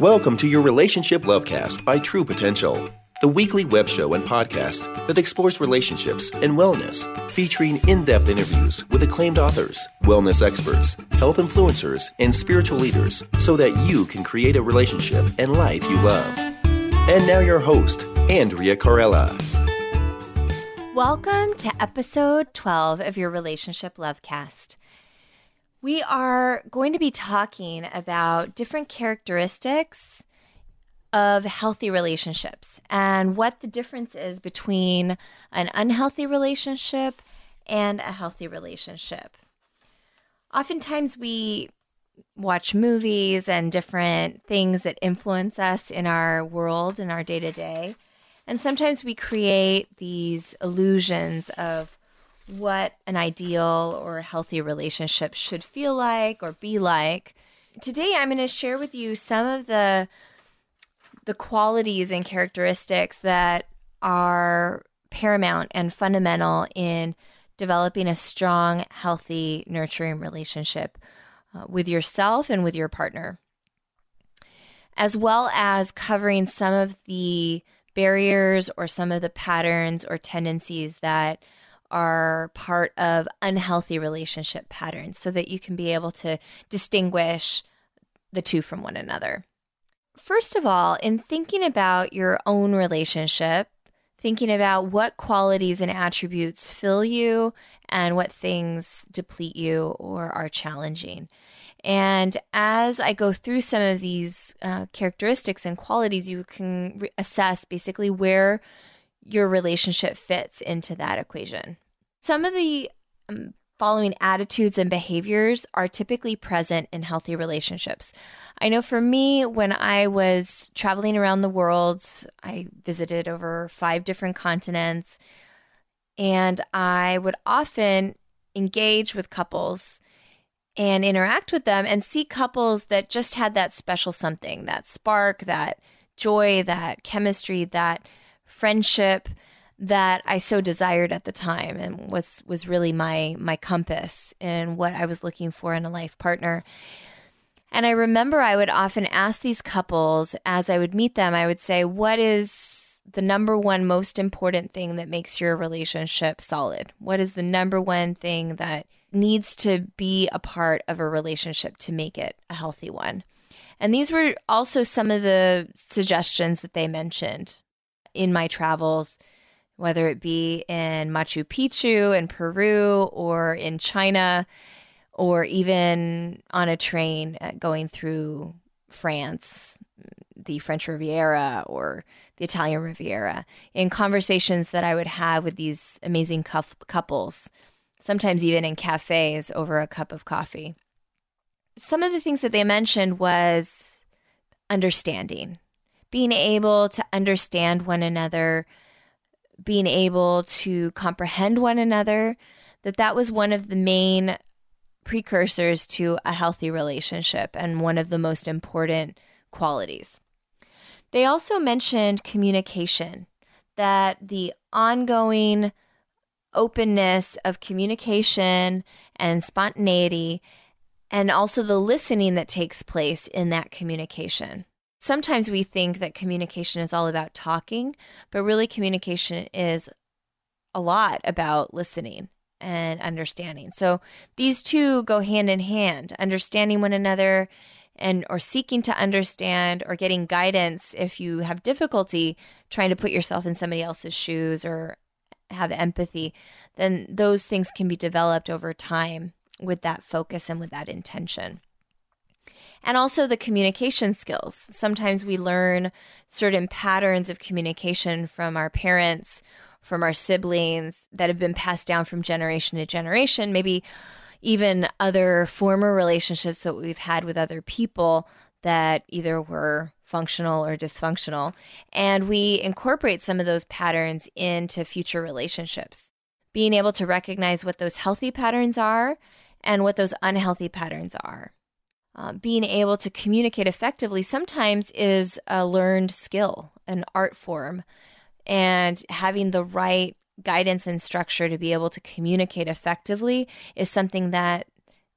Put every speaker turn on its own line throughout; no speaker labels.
Welcome to your Relationship Lovecast by True Potential, the weekly web show and podcast that explores relationships and wellness, featuring in depth interviews with acclaimed authors, wellness experts, health influencers, and spiritual leaders so that you can create a relationship and life you love. And now, your host, Andrea Corella.
Welcome to episode 12 of your Relationship Lovecast. We are going to be talking about different characteristics of healthy relationships and what the difference is between an unhealthy relationship and a healthy relationship. Oftentimes, we watch movies and different things that influence us in our world, in our day to day. And sometimes we create these illusions of what an ideal or healthy relationship should feel like or be like. Today I'm going to share with you some of the the qualities and characteristics that are paramount and fundamental in developing a strong, healthy, nurturing relationship uh, with yourself and with your partner, as well as covering some of the barriers or some of the patterns or tendencies that are part of unhealthy relationship patterns so that you can be able to distinguish the two from one another. First of all, in thinking about your own relationship, thinking about what qualities and attributes fill you and what things deplete you or are challenging. And as I go through some of these uh, characteristics and qualities, you can re- assess basically where your relationship fits into that equation. Some of the um, following attitudes and behaviors are typically present in healthy relationships. I know for me, when I was traveling around the world, I visited over five different continents, and I would often engage with couples and interact with them and see couples that just had that special something, that spark, that joy, that chemistry, that friendship that I so desired at the time and was was really my my compass and what I was looking for in a life partner. And I remember I would often ask these couples as I would meet them, I would say, What is the number one most important thing that makes your relationship solid? What is the number one thing that needs to be a part of a relationship to make it a healthy one? And these were also some of the suggestions that they mentioned in my travels, whether it be in Machu Picchu in Peru or in China or even on a train uh, going through France, the French Riviera or the Italian Riviera, in conversations that I would have with these amazing couples, sometimes even in cafes over a cup of coffee. Some of the things that they mentioned was understanding being able to understand one another, being able to comprehend one another, that that was one of the main precursors to a healthy relationship and one of the most important qualities. They also mentioned communication, that the ongoing openness of communication and spontaneity, and also the listening that takes place in that communication sometimes we think that communication is all about talking, but really communication is a lot about listening and understanding. So these two go hand in hand, understanding one another and or seeking to understand or getting guidance if you have difficulty trying to put yourself in somebody else's shoes or have empathy, then those things can be developed over time with that focus and with that intention and also the communication skills. Sometimes we learn certain patterns of communication from our parents, from our siblings that have been passed down from generation to generation, maybe even other former relationships that we've had with other people that either were functional or dysfunctional. And we incorporate some of those patterns into future relationships. Being able to recognize what those healthy patterns are and what those unhealthy patterns are. Uh, being able to communicate effectively sometimes is a learned skill, an art form, and having the right guidance and structure to be able to communicate effectively is something that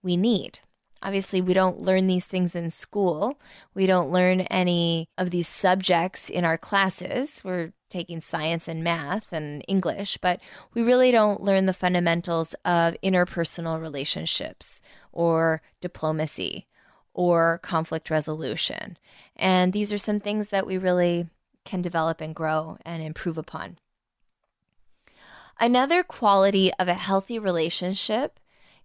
we need. Obviously, we don't learn these things in school. We don't learn any of these subjects in our classes. We're taking science and math and English, but we really don't learn the fundamentals of interpersonal relationships or diplomacy or conflict resolution. And these are some things that we really can develop and grow and improve upon. Another quality of a healthy relationship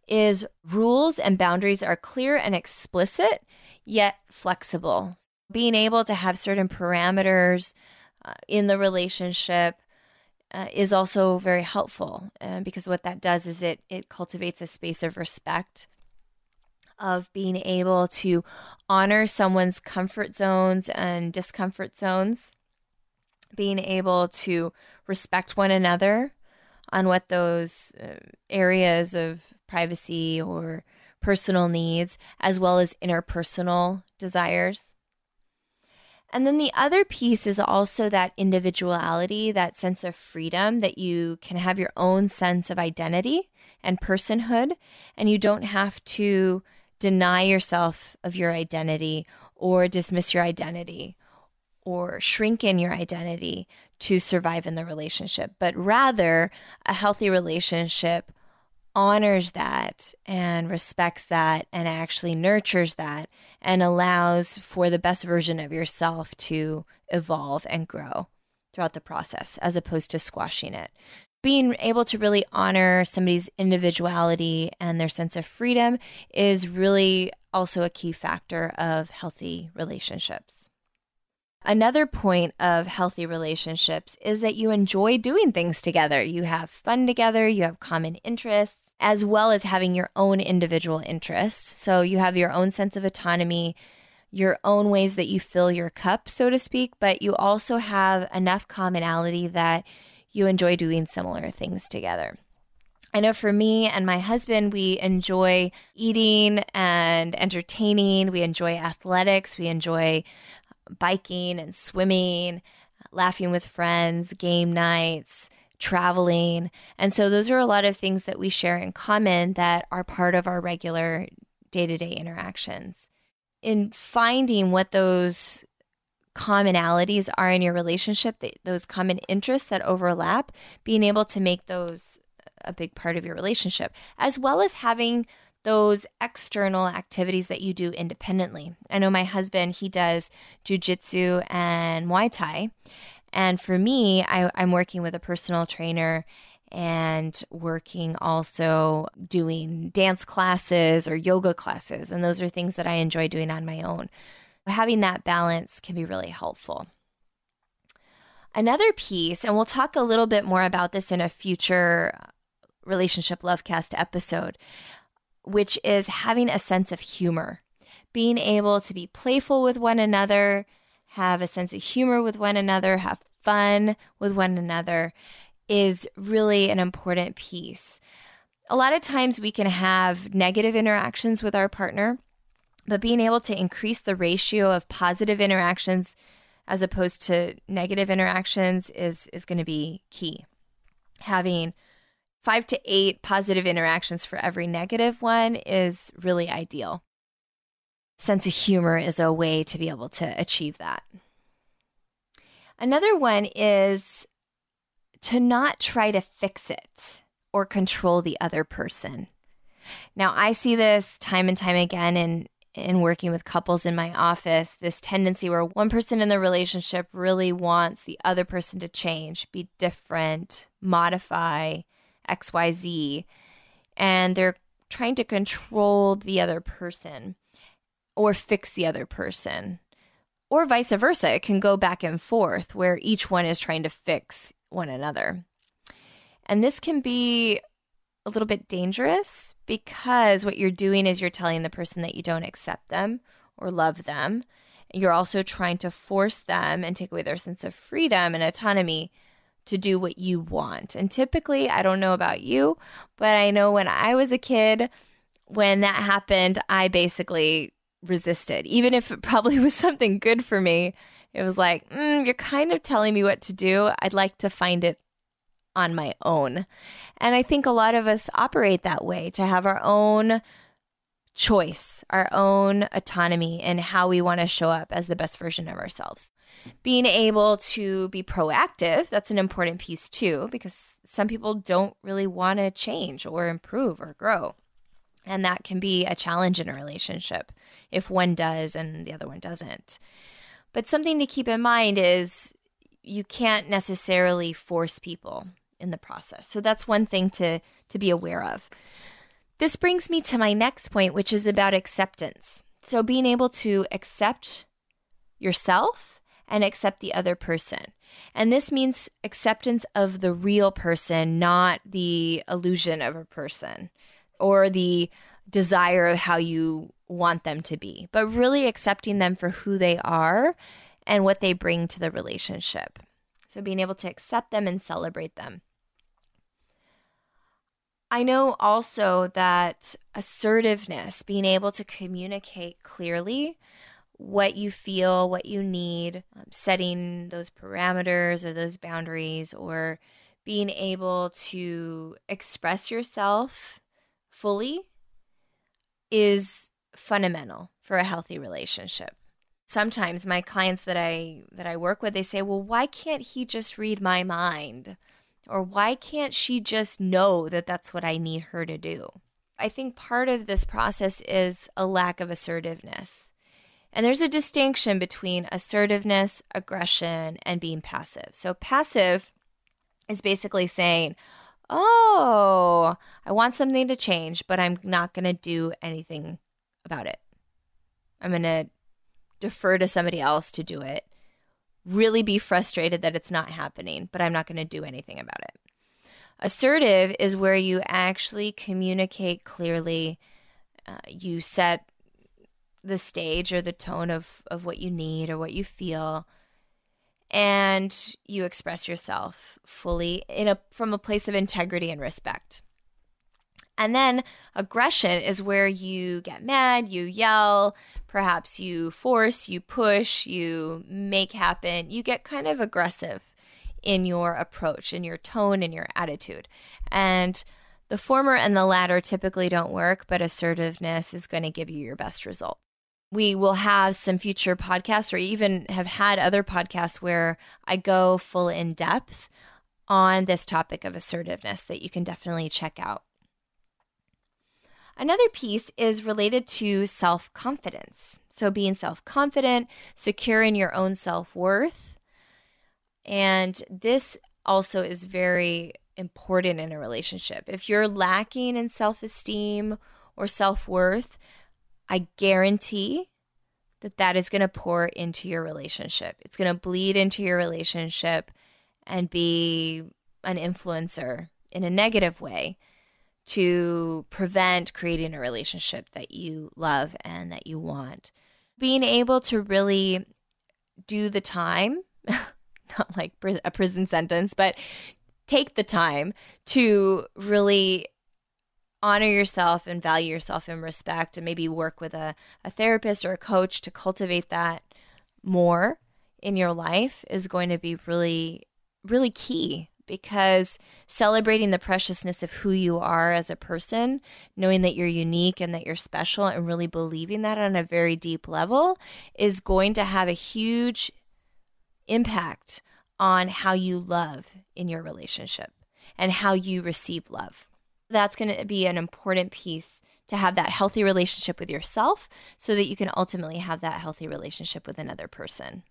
is rules and boundaries are clear and explicit, yet flexible. Being able to have certain parameters uh, in the relationship uh, is also very helpful uh, because what that does is it it cultivates a space of respect of being able to honor someone's comfort zones and discomfort zones being able to respect one another on what those uh, areas of privacy or personal needs, as well as interpersonal desires. And then the other piece is also that individuality, that sense of freedom that you can have your own sense of identity and personhood, and you don't have to deny yourself of your identity or dismiss your identity or shrink in your identity to survive in the relationship, but rather a healthy relationship honors that and respects that and actually nurtures that and allows for the best version of yourself to evolve and grow throughout the process as opposed to squashing it. Being able to really honor somebody's individuality and their sense of freedom is really also a key factor of healthy relationships. Another point of healthy relationships is that you enjoy doing things together. You have fun together, you have common interests, as well as having your own individual interests. So you have your own sense of autonomy, your own ways that you fill your cup, so to speak, but you also have enough commonality that you enjoy doing similar things together. I know for me and my husband, we enjoy eating and entertaining. We enjoy athletics. We enjoy biking and swimming, laughing with friends, game nights, traveling. And so those are a lot of things that we share in common that are part of our regular day to day interactions. In finding what those commonalities are in your relationship, those common interests that overlap, being able to make those a big part of your relationship, as well as having those external activities that you do independently. I know my husband, he does jujitsu and Muay Thai. And for me, I, I'm working with a personal trainer and working also doing dance classes or yoga classes. And those are things that I enjoy doing on my own. Having that balance can be really helpful. Another piece, and we'll talk a little bit more about this in a future uh, relationship lovecast episode, which is having a sense of humor, being able to be playful with one another, have a sense of humor with one another, have fun with one another is really an important piece. A lot of times we can have negative interactions with our partner, but being able to increase the ratio of positive interactions as opposed to negative interactions is is going to be key. Having five to eight positive interactions for every negative one is really ideal. Sense of humor is a way to be able to achieve that. Another one is to not try to fix it or control the other person. Now, I see this time and time again in in working with couples in my office, this tendency where one person in the relationship really wants the other person to change, be different, modify, XYZ, and they're trying to control the other person or fix the other person. Or vice versa, it can go back and forth where each one is trying to fix one another. And this can be a little bit dangerous because what you're doing is you're telling the person that you don't accept them or love them. You're also trying to force them and take away their sense of freedom and autonomy to do what you want. And typically, I don't know about you, but I know when I was a kid, when that happened, I basically resisted. Even if it probably was something good for me, it was like, mm, you're kind of telling me what to do. I'd like to find it on my own. And I think a lot of us operate that way to have our own choice, our own autonomy in how we want to show up as the best version of ourselves. Being able to be proactive, that's an important piece too, because some people don't really want to change or improve or grow. And that can be a challenge in a relationship if one does and the other one doesn't. But something to keep in mind is you can't necessarily force people in the process. So that's one thing to to be aware of. This brings me to my next point which is about acceptance. So being able to accept yourself and accept the other person. And this means acceptance of the real person, not the illusion of a person or the desire of how you want them to be, but really accepting them for who they are and what they bring to the relationship. So being able to accept them and celebrate them. I know also that assertiveness, being able to communicate clearly what you feel, what you need, um, setting those parameters or those boundaries, or being able to express yourself fully is fundamental for a healthy relationship. Sometimes my clients that I that I work with they say, "Well, why can't he just read my mind?" Or why can't she just know that that's what I need her to do? I think part of this process is a lack of assertiveness. And there's a distinction between assertiveness, aggression, and being passive. So, passive is basically saying, Oh, I want something to change, but I'm not going to do anything about it. I'm going to defer to somebody else to do it. Really be frustrated that it's not happening, but I'm not going to do anything about it. Assertive is where you actually communicate clearly. Uh, you set the stage or the tone of, of what you need or what you feel and you express yourself fully in a from a place of integrity and respect. And then aggression is where you get mad, you yell, perhaps you force, you push, you make happen. You get kind of aggressive in your approach, in your tone, in your attitude. And the former and the latter typically don't work, but assertiveness is going to give you your best result we will have some future podcasts or even have had other podcasts where I go full in depth on this topic of assertiveness that you can definitely check out. Another piece is related to self confidence. So, being self confident, secure in your own self worth. And this also is very important in a relationship. If you're lacking in self esteem or self worth, I guarantee that that is going to pour into your relationship. It's going to bleed into your relationship and be an influencer in a negative way to prevent creating a relationship that you love and that you want. Being able to really do the time, not like a prison sentence, but take the time to really honor yourself and value yourself and respect and maybe work with a, a therapist or a coach to cultivate that more in your life is going to be really, really key because celebrating the preciousness of who you are as a person, knowing that you're unique and that you're special, and really believing that on a very deep level is going to have a huge impact on how you love in your relationship and how you receive love that's going to be an important piece to have that healthy relationship with yourself so that you can ultimately have that healthy relationship with another person.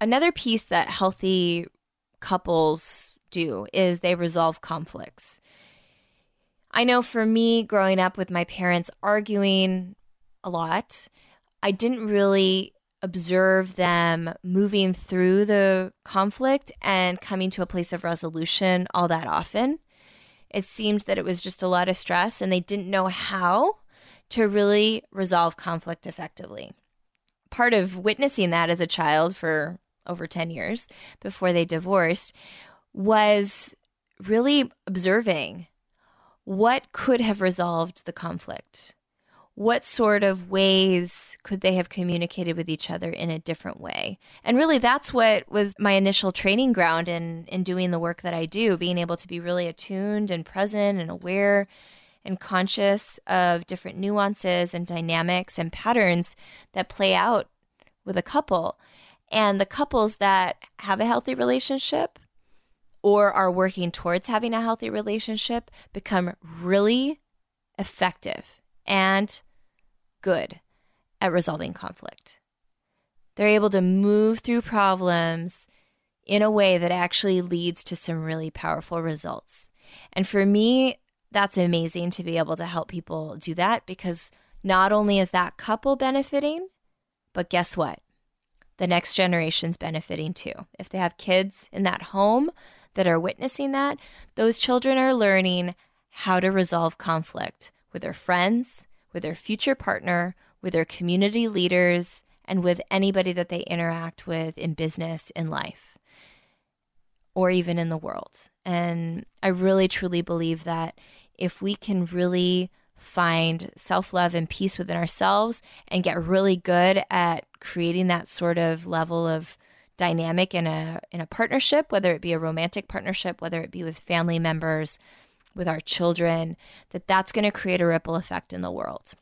Another piece that healthy couples do is they resolve conflicts. I know for me, growing up with my parents arguing a lot, I didn't really observe them moving through the conflict and coming to a place of resolution all that often it seemed that it was just a lot of stress and they didn't know how to really resolve conflict effectively. Part of witnessing that as a child for over 10 years before they divorced was really observing what could have resolved the conflict what sort of ways could they have communicated with each other in a different way? And really, that's what was my initial training ground in, in doing the work that I do, being able to be really attuned and present and aware and conscious of different nuances and dynamics and patterns that play out with a couple. And the couples that have a healthy relationship or are working towards having a healthy relationship become really effective and good at resolving conflict. They're able to move through problems in a way that actually leads to some really powerful results. And for me, that's amazing to be able to help people do that because not only is that couple benefiting, but guess what? The next generation's benefiting too. If they have kids in that home that are witnessing that, those children are learning how to resolve conflict with their friends, with their future partner, with their community leaders, and with anybody that they interact with in business, in life, or even in the world. And I really truly believe that if we can really find self love and peace within ourselves and get really good at creating that sort of level of dynamic in a in a partnership whether it be a romantic partnership whether it be with family members with our children that that's going to create a ripple effect in the world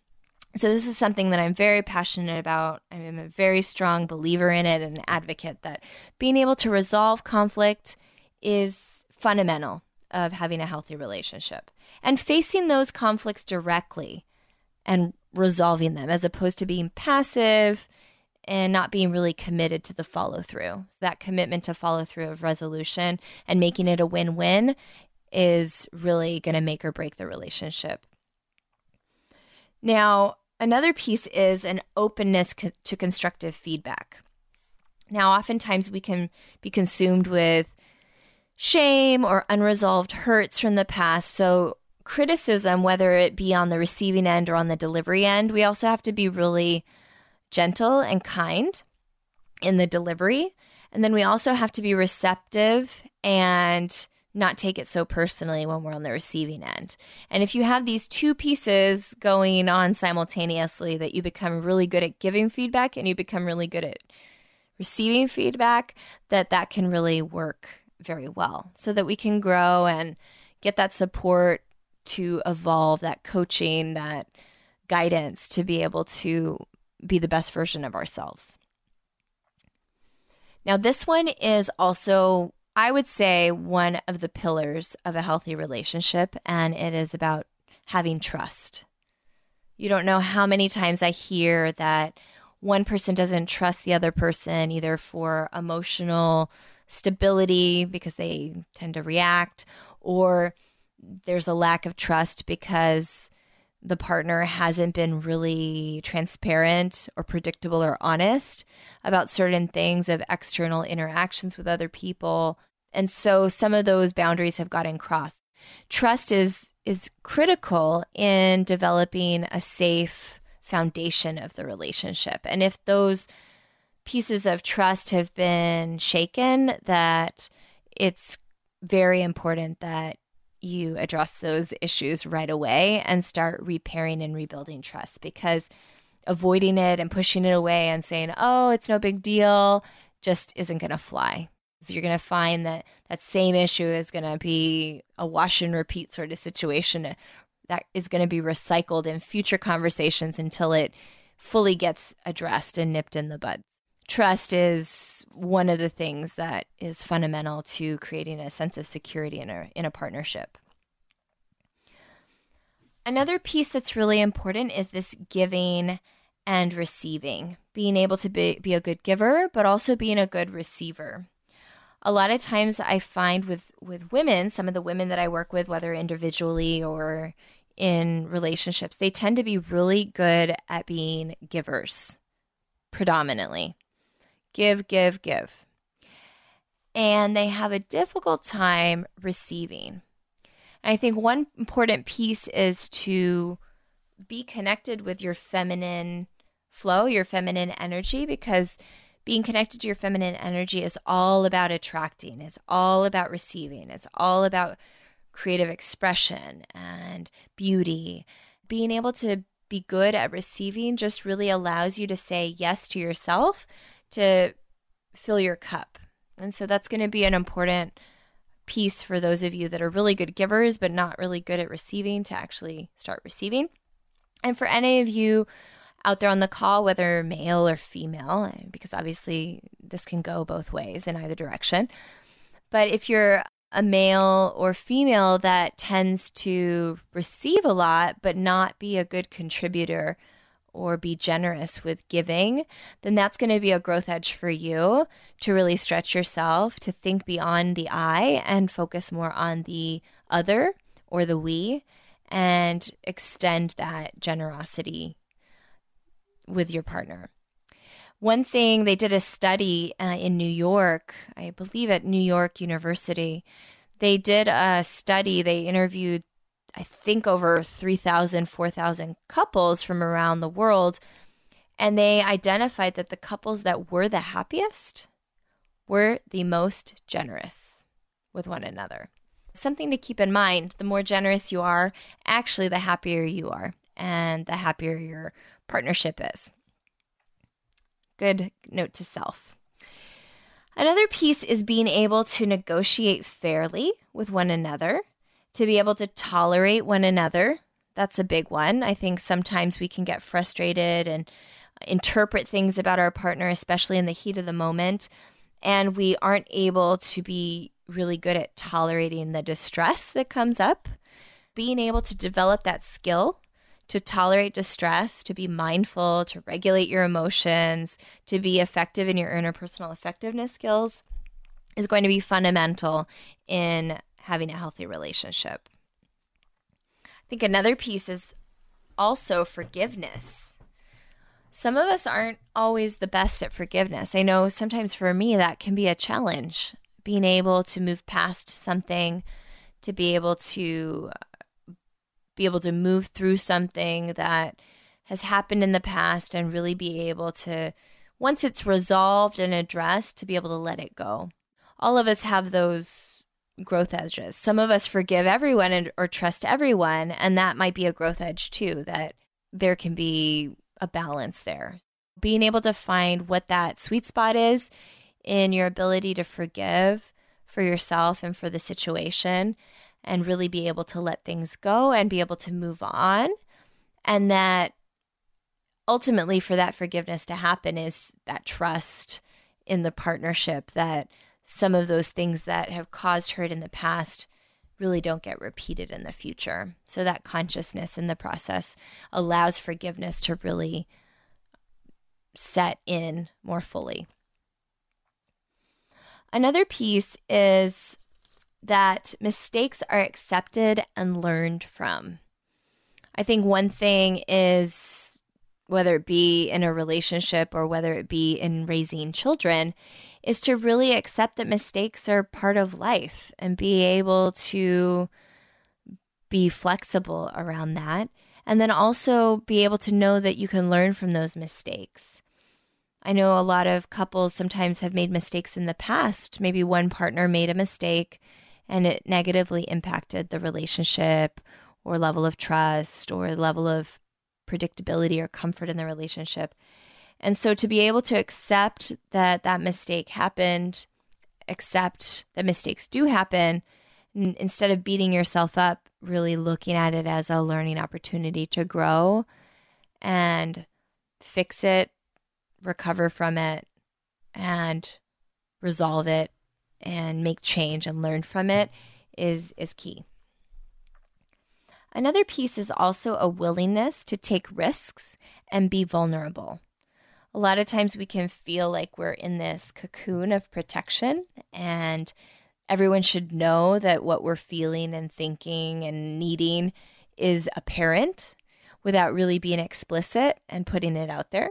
so this is something that I'm very passionate about. I'm a very strong believer in it and advocate that being able to resolve conflict is fundamental of having a healthy relationship and facing those conflicts directly and resolving them as opposed to being passive and not being really committed to the follow through. So that commitment to follow through of resolution and making it a win win is really going to make or break the relationship. Now, Another piece is an openness co- to constructive feedback. Now, oftentimes we can be consumed with shame or unresolved hurts from the past. So, criticism, whether it be on the receiving end or on the delivery end, we also have to be really gentle and kind in the delivery. And then we also have to be receptive and not take it so personally when we're on the receiving end. And if you have these two pieces going on simultaneously, that you become really good at giving feedback and you become really good at receiving feedback, that that can really work very well so that we can grow and get that support to evolve, that coaching, that guidance to be able to be the best version of ourselves. Now, this one is also I would say one of the pillars of a healthy relationship, and it is about having trust. You don't know how many times I hear that one person doesn't trust the other person either for emotional stability because they tend to react, or there's a lack of trust because the partner hasn't been really transparent or predictable or honest about certain things of external interactions with other people. And so some of those boundaries have gotten crossed. Trust is is critical in developing a safe foundation of the relationship. And if those pieces of trust have been shaken, that it's very important that you address those issues right away and start repairing and rebuilding trust because avoiding it and pushing it away and saying, oh, it's no big deal, just isn't going to fly. So you're going to find that that same issue is going to be a wash and repeat sort of situation that is going to be recycled in future conversations until it fully gets addressed and nipped in the bud. Trust is one of the things that is fundamental to creating a sense of security in a, in a partnership. Another piece that's really important is this giving and receiving, being able to be, be a good giver, but also being a good receiver. A lot of times I find with, with women, some of the women that I work with, whether individually or in relationships, they tend to be really good at being givers predominantly give, give, give. And they have a difficult time receiving. And I think one important piece is to be connected with your feminine flow, your feminine energy, because being connected to your feminine energy is all about attracting, it's all about receiving, it's all about creative expression and beauty. Being able to be good at receiving just really allows you to say yes to yourself to fill your cup. And so that's going to be an important piece for those of you that are really good givers but not really good at receiving to actually start receiving. And for any of you out there on the call, whether male or female, because obviously this can go both ways in either direction. But if you're a male or female that tends to receive a lot but not be a good contributor or be generous with giving, then that's going to be a growth edge for you to really stretch yourself, to think beyond the I and focus more on the other or the we and extend that generosity with your partner. One thing they did a study uh, in New York, I believe at New York University. They did a study, they interviewed, I think, over 3,000, 4,000 couples from around the world. And they identified that the couples that were the happiest were the most generous with one another. Something to keep in mind the more generous you are, actually, the happier you are, and the happier your partnership is. Good note to self. Another piece is being able to negotiate fairly with one another, to be able to tolerate one another. That's a big one. I think sometimes we can get frustrated and interpret things about our partner, especially in the heat of the moment, and we aren't able to be really good at tolerating the distress that comes up. Being able to develop that skill to tolerate distress, to be mindful, to regulate your emotions, to be effective in your interpersonal effectiveness skills is going to be fundamental in having a healthy relationship. I think another piece is also forgiveness. Some of us aren't always the best at forgiveness. I know sometimes for me that can be a challenge, being able to move past something, to be able to be able to move through something that has happened in the past and really be able to, once it's resolved and addressed, to be able to let it go. All of us have those growth edges. Some of us forgive everyone and, or trust everyone, and that might be a growth edge too, that there can be a balance there. Being able to find what that sweet spot is in your ability to forgive for yourself and for the situation and really be able to let things go and be able to move on. And that ultimately, for that forgiveness to happen, is that trust in the partnership that some of those things that have caused hurt in the past really don't get repeated in the future. So that consciousness in the process allows forgiveness to really set in more fully. Another piece is that mistakes are accepted and learned from. I think one thing is whether it be in a relationship or whether it be in raising children, is to really accept that mistakes are part of life and be able to be flexible around that. And then also be able to know that you can learn from those mistakes. I know a lot of couples sometimes have made mistakes in the past. Maybe one partner made a mistake and it negatively impacted the relationship or level of trust or level of predictability or comfort in the relationship. And so to be able to accept that that mistake happened, accept that mistakes do happen, n- instead of beating yourself up, really looking at it as a learning opportunity to grow and fix it, recover from it, and resolve it and make change and learn from it is is key. Another piece is also a willingness to take risks and be vulnerable. A lot of times we can feel like we're in this cocoon of protection and everyone should know that what we're feeling and thinking and needing is apparent without really being explicit and putting it out there.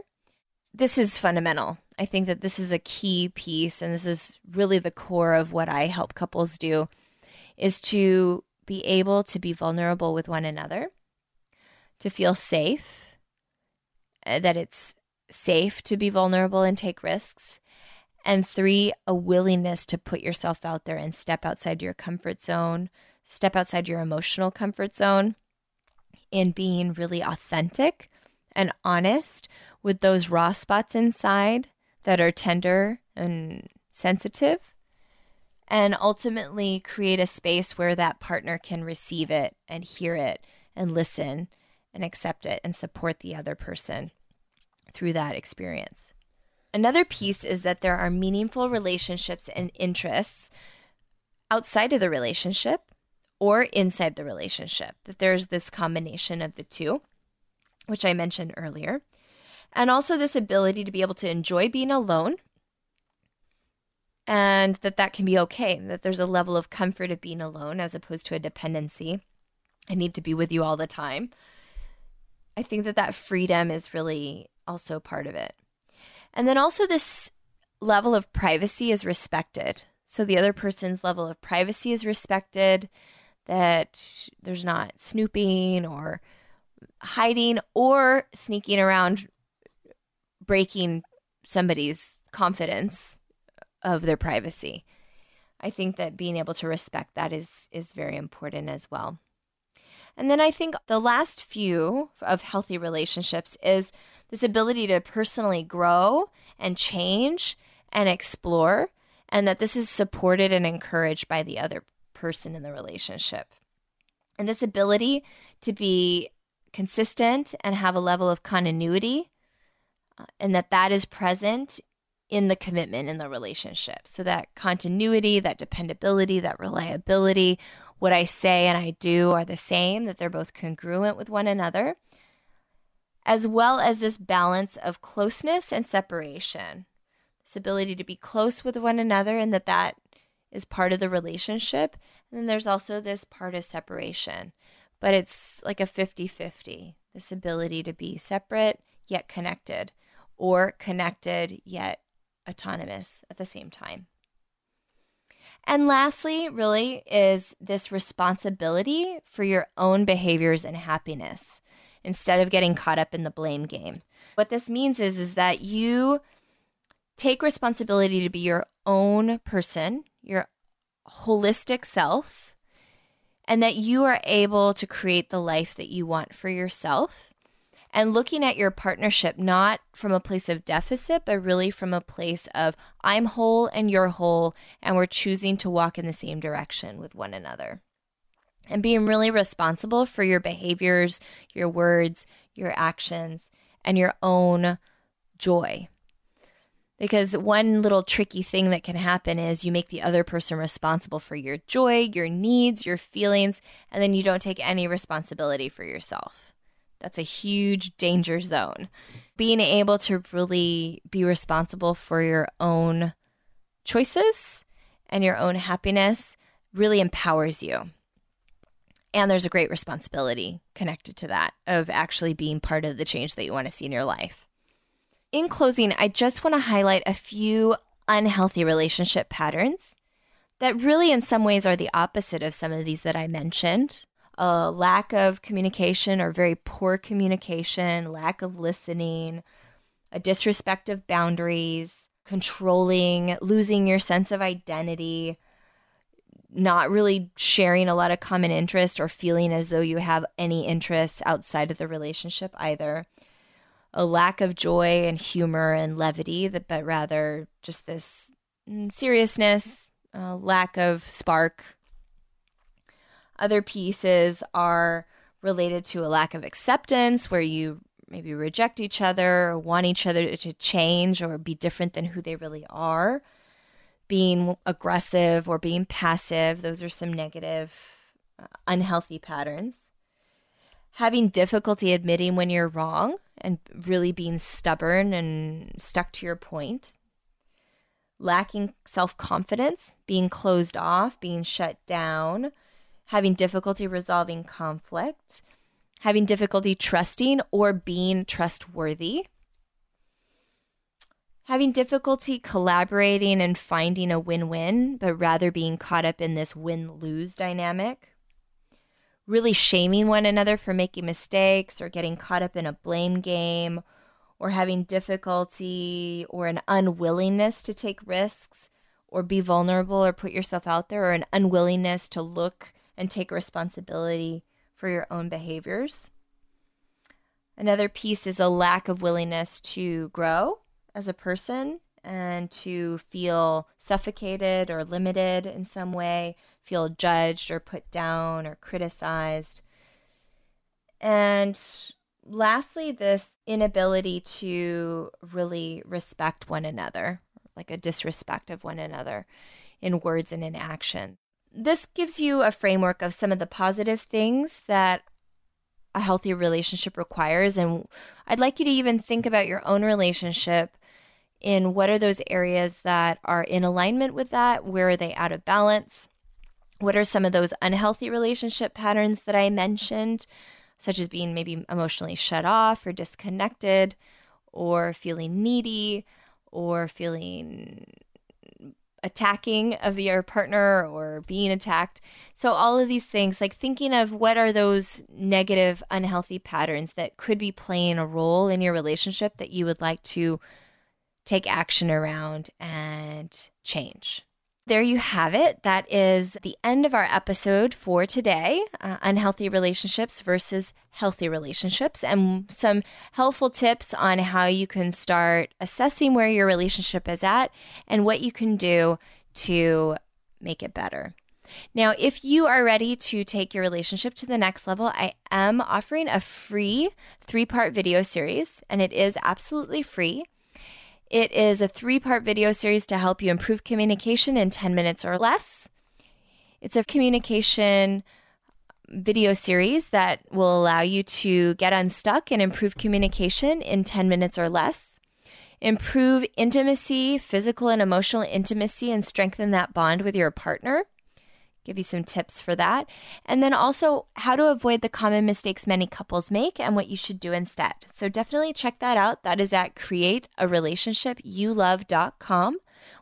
This is fundamental I think that this is a key piece, and this is really the core of what I help couples do, is to be able to be vulnerable with one another, to feel safe, uh, that it's safe to be vulnerable and take risks. And three, a willingness to put yourself out there and step outside your comfort zone, step outside your emotional comfort zone, in being really authentic and honest with those raw spots inside that are tender and sensitive and ultimately create a space where that partner can receive it and hear it and listen and accept it and support the other person through that experience. Another piece is that there are meaningful relationships and interests outside of the relationship or inside the relationship, that there's this combination of the two, which I mentioned earlier. And also this ability to be able to enjoy being alone and that that can be okay, that there's a level of comfort of being alone as opposed to a dependency. I need to be with you all the time. I think that that freedom is really also part of it. And then also this level of privacy is respected. So the other person's level of privacy is respected, that there's not snooping or hiding or sneaking around breaking somebody's confidence of their privacy. I think that being able to respect that is is very important as well. And then I think the last few of healthy relationships is this ability to personally grow and change and explore, and that this is supported and encouraged by the other person in the relationship. And this ability to be consistent and have a level of continuity, uh, and that that is present in the commitment in the relationship. So that continuity, that dependability, that reliability, what I say and I do are the same, that they're both congruent with one another, as well as this balance of closeness and separation. This ability to be close with one another and that that is part of the relationship. And then there's also this part of separation, but it's like a 50 50 this ability to be separate yet connected, or connected yet autonomous at the same time. And lastly, really, is this responsibility for your own behaviors and happiness instead of getting caught up in the blame game. What this means is, is that you take responsibility to be your own person, your holistic self, and that you are able to create the life that you want for yourself and looking at your partnership not from a place of deficit, but really from a place of I'm whole and you're whole, and we're choosing to walk in the same direction with one another. And being really responsible for your behaviors, your words, your actions, and your own joy. Because one little tricky thing that can happen is you make the other person responsible for your joy, your needs, your feelings, and then you don't take any responsibility for yourself. That's a huge danger zone. Being able to really be responsible for your own choices and your own happiness really empowers you. And there's a great responsibility connected to that of actually being part of the change that you want to see in your life. In closing, I just want to highlight a few unhealthy relationship patterns that really, in some ways, are the opposite of some of these that I mentioned a lack of communication or very poor communication, lack of listening, a disrespect of boundaries, controlling, losing your sense of identity, not really sharing a lot of common interest or feeling as though you have any interests outside of the relationship either. A lack of joy and humor and levity, but rather just this mm, seriousness, lack of spark, other pieces are related to a lack of acceptance, where you maybe reject each other or want each other to change or be different than who they really are. Being aggressive or being passive, those are some negative, uh, unhealthy patterns. Having difficulty admitting when you're wrong and really being stubborn and stuck to your point. Lacking self confidence, being closed off, being shut down having difficulty resolving conflict, having difficulty trusting or being trustworthy, having difficulty collaborating and finding a win win, but rather being caught up in this win lose dynamic, really shaming one another for making mistakes or getting caught up in a blame game. Or having difficulty or an unwillingness to take risks or be vulnerable or put yourself out there, or an unwillingness to look and take responsibility for your own behaviors. Another piece is a lack of willingness to grow as a person and to feel suffocated or limited in some way, feel judged or put down or criticized. And lastly, this inability to really respect one another, like a disrespect of one another in words and in action. This gives you a framework of some of the positive things that a healthy relationship requires. And I'd like you to even think about your own relationship in what are those areas that are in alignment with that? Where are they out of balance? What are some of those unhealthy relationship patterns that I mentioned, such as being maybe emotionally shut off or disconnected, or feeling needy, or feeling attacking of your partner or being attacked. So, all of these things, like thinking of what are those negative, unhealthy patterns that could be playing a role in your relationship that you would like to take action around and change. There you have it. That is the end of our episode for today uh, unhealthy relationships versus healthy relationships, and some helpful tips on how you can start assessing where your relationship is at and what you can do to make it better. Now, if you are ready to take your relationship to the next level, I am offering a free three part video series, and it is absolutely free. It is a three part video series to help you improve communication in 10 minutes or less. It's a communication video series that will allow you to get unstuck and improve communication in 10 minutes or less. Improve intimacy, physical and emotional intimacy, and strengthen that bond with your partner give you some tips for that. And then also how to avoid the common mistakes many couples make and what you should do instead. So definitely check that out. That is at createarelationshipyoulove.com.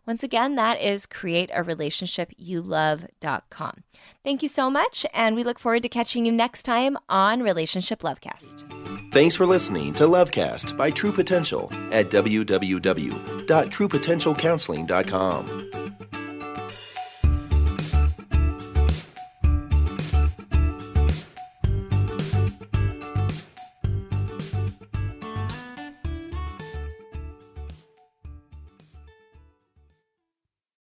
Once again, that is createarelationshipyoulove.com. Thank you so much, and we look forward to catching you next time on Relationship Lovecast.
Thanks for listening to Lovecast by True Potential at www.truepotentialcounseling.com.